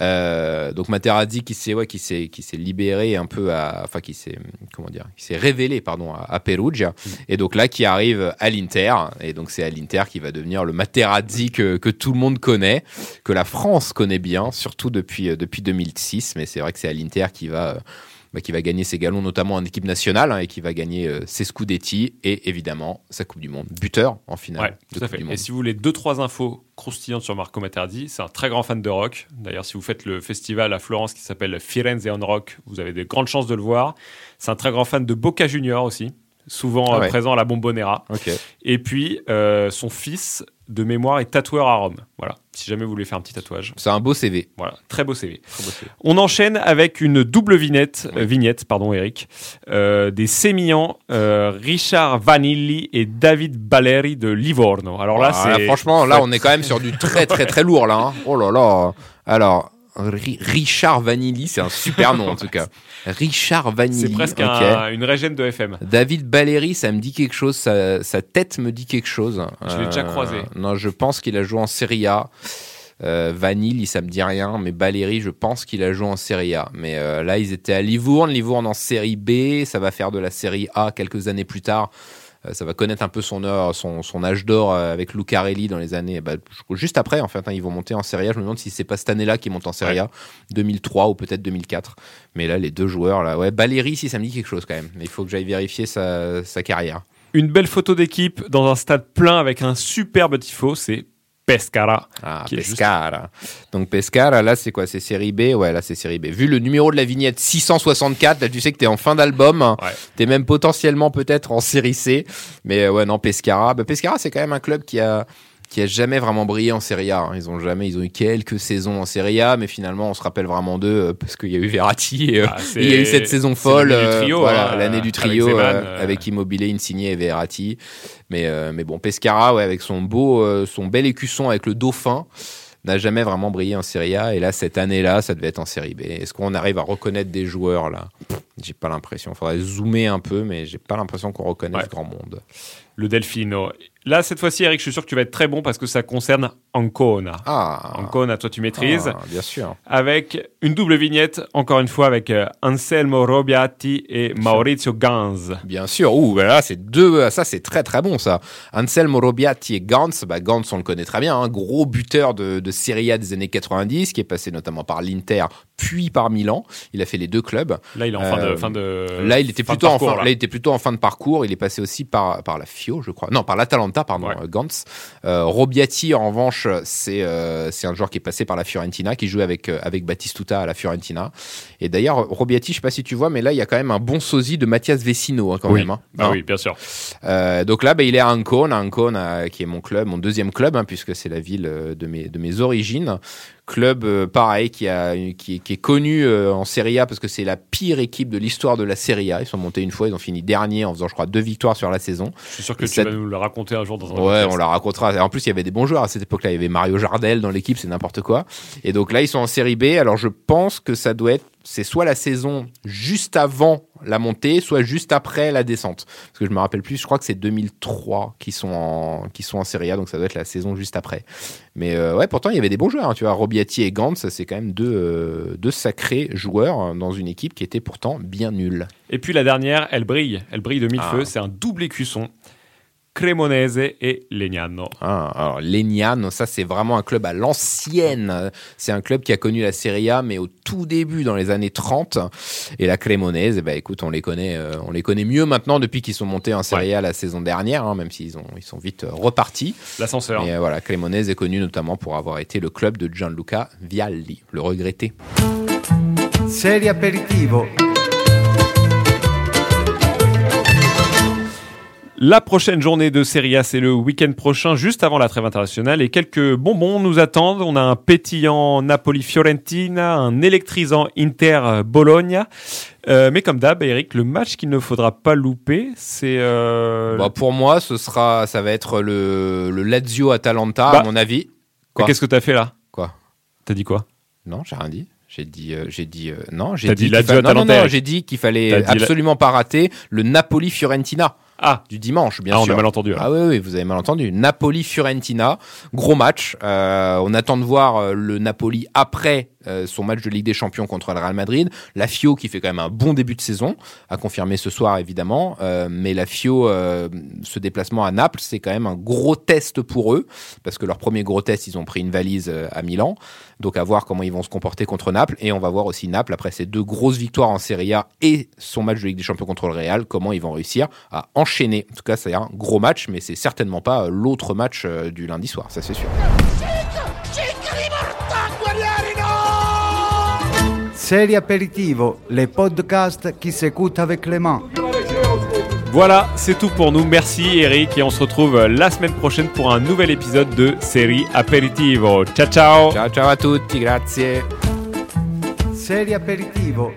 C: Euh, donc Materazzi qui s'est ouais, qui s'est qui s'est libéré un peu à enfin qui s'est comment dire qui s'est révélé pardon à, à Perugia. Et donc là qui arrive à l'Inter. Et donc c'est à l'Inter qui va devenir le Materazzi que que tout le monde connaît que la France connaît bien surtout depuis euh, depuis 2006 mais c'est vrai que c'est à l'Inter qui va euh, bah, qui va gagner ses galons notamment en équipe nationale hein, et qui va gagner euh, ses Scudetti et évidemment sa Coupe du Monde buteur en finale
B: Ouais,
C: de
B: tout à fait. Et si vous voulez deux trois infos croustillantes sur Marco Materazzi, c'est un très grand fan de rock. D'ailleurs, si vous faites le festival à Florence qui s'appelle Firenze on Rock, vous avez de grandes chances de le voir. C'est un très grand fan de Boca Junior aussi, souvent
C: Ah
B: euh,
C: ouais.
B: présent à la Bombonera. Et puis euh, son fils de mémoire est tatoueur à Rome. Voilà, si jamais vous voulez faire un petit tatouage.
C: C'est un beau CV.
B: Voilà, très beau CV.
C: Très beau CV.
B: On enchaîne avec une double vignette, euh, vignette pardon Eric, euh, des sémillants euh, Richard Vanilli et David Balleri de Livorno. Alors là,
C: Ah,
B: c'est
C: franchement, là, on est quand même sur du très, très, <laughs> très lourd, là. hein. Oh là là. Alors, Richard Vanilli, c'est un super nom, en tout cas. <laughs> Richard Vanilli.
B: c'est presque un- une régène de FM.
C: David Balleri, ça me dit quelque chose, sa, sa tête me dit quelque chose.
B: Je l'ai déjà croisé.
C: Non, je pense qu'il a joué en Serie A. Euh, Vanilli, ça me dit rien, mais Balleri, je pense qu'il a joué en Serie A. Mais euh, là, ils étaient à Livourne, Livourne en Série B, ça va faire de la Série A quelques années plus tard. Euh, ça va connaître un peu son heure, son, son âge d'or euh, avec Lucarelli dans les années, bah, juste après en fait, hein, ils vont monter en Serie A. Je me demande si c'est pas cette année-là qu'ils montent en Serie A, 2003 ou peut-être 2004. Mais là, les deux joueurs là, ouais, Balleri, si ça me dit quelque chose quand même. Mais il faut que j'aille vérifier sa, sa carrière.
B: Une belle photo d'équipe dans un stade plein avec un superbe tifo, c'est Pescara.
C: Ah,
B: juste-
C: Pescara. Donc Pescara, là c'est quoi? C'est série B? Ouais, là c'est série B. Vu le numéro de la vignette 664, là tu sais que t'es en fin d'album.
B: Ouais.
C: T'es même potentiellement peut-être en série C. Mais euh, ouais, non, Pescara. Bah, Pescara, c'est quand même un club qui a qui a jamais vraiment brillé en Serie A. hein. Ils ont jamais, ils ont eu quelques saisons en Serie A, mais finalement, on se rappelle vraiment d'eux euh, parce qu'il y a eu Verratti et euh,
B: Ah,
C: il y a eu cette saison folle,
B: l'année du
C: euh,
B: trio,
C: voilà,
B: hein,
C: l'année du
B: avec
C: trio
B: Zeman,
C: euh, avec Insigne et Verratti. Mais euh, mais bon, Pescara, ouais, avec son beau, son bel écusson avec le dauphin. N'a jamais vraiment brillé en Serie A et là cette année-là ça devait être en Série B. Est-ce qu'on arrive à reconnaître des joueurs là? J'ai pas l'impression. Faudrait zoomer un peu, mais j'ai pas l'impression qu'on reconnaisse
B: Ouais.
C: grand monde.
B: Le Delfino. Là, cette fois-ci, Eric, je suis sûr que tu vas être très bon parce que ça concerne Ancona.
C: Ah,
B: Ancona, toi, tu maîtrises.
C: ah, bien sûr.
B: Avec une double vignette, encore une fois, avec euh, Anselmo Robiati et Maurizio Ganz.
C: Bien sûr. Ouh, là, c'est deux. Ça, c'est très très bon ça. Anselmo Robiati et Gantz. Bah, Gantz, on le connaît très bien. Un gros buteur de, de Serie A des années 90, qui est passé notamment par l'Inter, puis par Milan. Il a fait les deux clubs.
B: Là, il est en fin de.
C: Euh,
B: Fin de
C: Là, il était
B: fin
C: plutôt en
B: parcours,
C: fin,
B: là.
C: là, il était plutôt en fin de parcours. Il est passé aussi par par la Je crois. Non, par l'Atalanta, pardon,
B: Ouais.
C: Gantz. Euh, Robiati, en revanche, c'est euh, c'est un joueur qui est passé par la Fiorentina, qui jouait avec euh, avec Batistuta à la Fiorentina. Et d'ailleurs, Robiati, je sais pas si tu vois, mais là, il y a quand même un bon sosie de Mathias Vecino, hein, quand
B: Oui.
C: même. hein.
B: Ah oui, bien sûr.
C: Donc là, bah, il est à Ancona, Ancona, qui est mon club, mon deuxième club, hein, puisque c'est la ville de mes, de mes origines. Club euh, pareil qui, a, qui, est- qui est connu euh, en Serie A parce que c'est la pire équipe de l'histoire de la Serie A. Ils sont montés une fois, ils ont fini dernier en faisant, je crois, deux victoires sur la saison.
B: Je suis sûr que
C: Et
B: tu
C: ça-
B: vas nous le raconter un jour dans un
C: Ouais,
B: podcast.
C: on la racontera. En plus, il y avait des bons joueurs à cette époque-là. Il y avait Mario Jardel dans l'équipe, c'est n'importe quoi. Et donc là, ils sont en série B. Alors, je pense que ça doit être, c'est soit la saison juste avant la montée, soit juste après la descente. Parce que je me rappelle plus, je crois que c'est 2003 qui sont en, qui sont en série A, donc ça doit être la saison juste après. Mais euh, ouais, pourtant, il y avait des bons joueurs. hein. Tu vois, Robiati et Gantz, c'est quand même deux, euh, deux sacrés joueurs hein, dans une équipe qui était pourtant bien nulle.
B: Et puis la dernière, elle brille. Elle brille de mille
C: Ah.
B: feux. C'est un double écusson. Cremonese et Legnano.
C: Ah, alors Legnano, ça c'est vraiment un club à l'ancienne. C'est un club qui a connu la Serie A, mais au tout début, dans les années 30. Et la Cremonese, ben, écoute, on les connaît, euh, on les connaît mieux maintenant depuis qu'ils sont montés en Serie A la saison dernière, hein, même s'ils ont, ils sont vite euh, repartis.
B: L'ascenseur.
C: Et euh, voilà, Cremonese est connu notamment pour avoir été le club de Gianluca Vialli, le regretté.
A: Serie aperitivo.
B: La prochaine journée de Serie A, c'est le week-end prochain, juste avant la trêve internationale. Et quelques bonbons nous attendent. On a un pétillant Napoli-Fiorentina, un électrisant Inter-Bologna. Euh, mais comme d'hab, Eric, le match qu'il ne faudra pas louper, c'est... euh,
C: Bah, pour moi, ce sera, ça va être le, le Lazio-Atalanta,
B: Bah,
C: à mon avis.
B: Qu'est-ce que t'as fait là?
C: Quoi?
B: T'as dit quoi?
C: Non, j'ai rien dit. J'ai dit, euh, j'ai dit, euh, non, j'ai dit,
B: dit
C: fa- non, non, non, j'ai dit qu'il fallait
B: la-
C: absolument pas rater le Napoli-Fiorentina
B: Ah,
C: du dimanche, bien
B: ah on
C: sûr.
B: a mal entendu. alors.
C: Ah oui, oui, vous avez mal entendu. Napoli-Fiorentina, gros match. Euh, on attend de voir euh, le Napoli après euh, son match de Ligue des Champions contre le Real Madrid. La Fio qui fait quand même un bon début de saison, à confirmer ce soir évidemment. Euh, mais la Fio, euh, ce déplacement à Naples, c'est quand même un gros test pour eux, parce que leur premier gros test, ils ont pris une valise euh, à Milan. Donc à voir comment ils vont se comporter contre Naples. Et on va voir aussi Naples, après ces deux grosses victoires en Serie A et son match de Ligue des Champions contre le Real, comment ils vont réussir à enchaîner. En tout cas, c'est un gros match, mais c'est certainement pas euh, l'autre match euh, du lundi soir, ça c'est sûr.
A: Serie aperitivo, les podcasts qui s'écoutent avec les mains.
B: Voilà, c'est tout pour nous. Merci Eric et on se retrouve la semaine prochaine pour un nouvel épisode de Série Aperitivo. Ciao ciao
C: Ciao ciao à tutti, grazie.
A: Serie aperitivo,